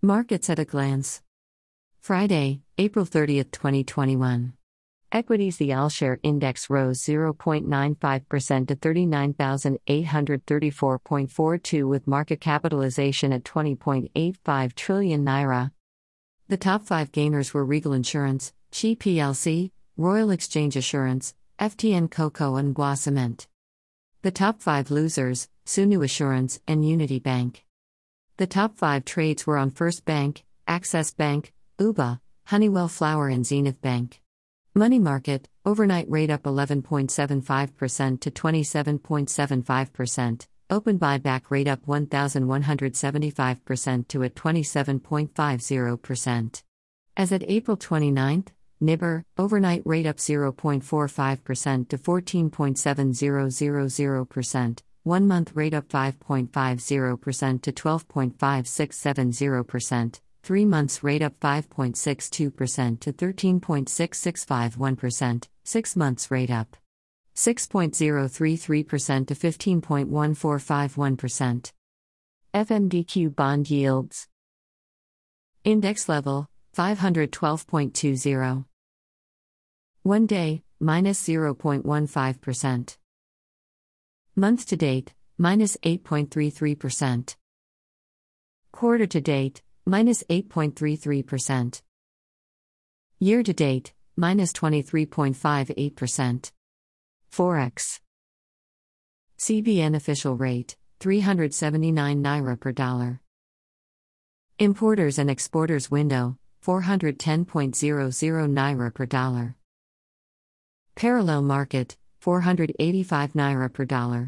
Markets at a glance. Friday, April 30, 2021. Equities The All Share Index rose 0.95% to 39,834.42 with market capitalization at 20.85 trillion naira. The top five gainers were Regal Insurance, Chi plc, Royal Exchange Assurance, FTN Cocoa, and BUA Cement. The top five losers Sunu Assurance and Unity Bank. The top five trades were on First Bank, Access Bank, UBA, Honeywell Flour, and Zenith Bank. Money market, overnight rate up 11.75% to 27.75%, open buyback rate up 1,175% to at 27.50%. As at April 29, NIBOR, overnight rate up 0.45% to 14.7000%, one month rate up 5.50% to 12.5670%, three months rate up 5.62% to 13.6651%, six months rate up 6.033% to 15.1451%. FMDQ bond yields. Index level 512.20. One day, minus 0.15%. Month to date, minus 8.33%. Quarter to date, minus 8.33%. Year to date, minus 23.58%. Forex. CBN official rate, 379 naira per dollar. Importers and exporters window, 410.00 naira per dollar. Parallel market, 485 naira per dollar.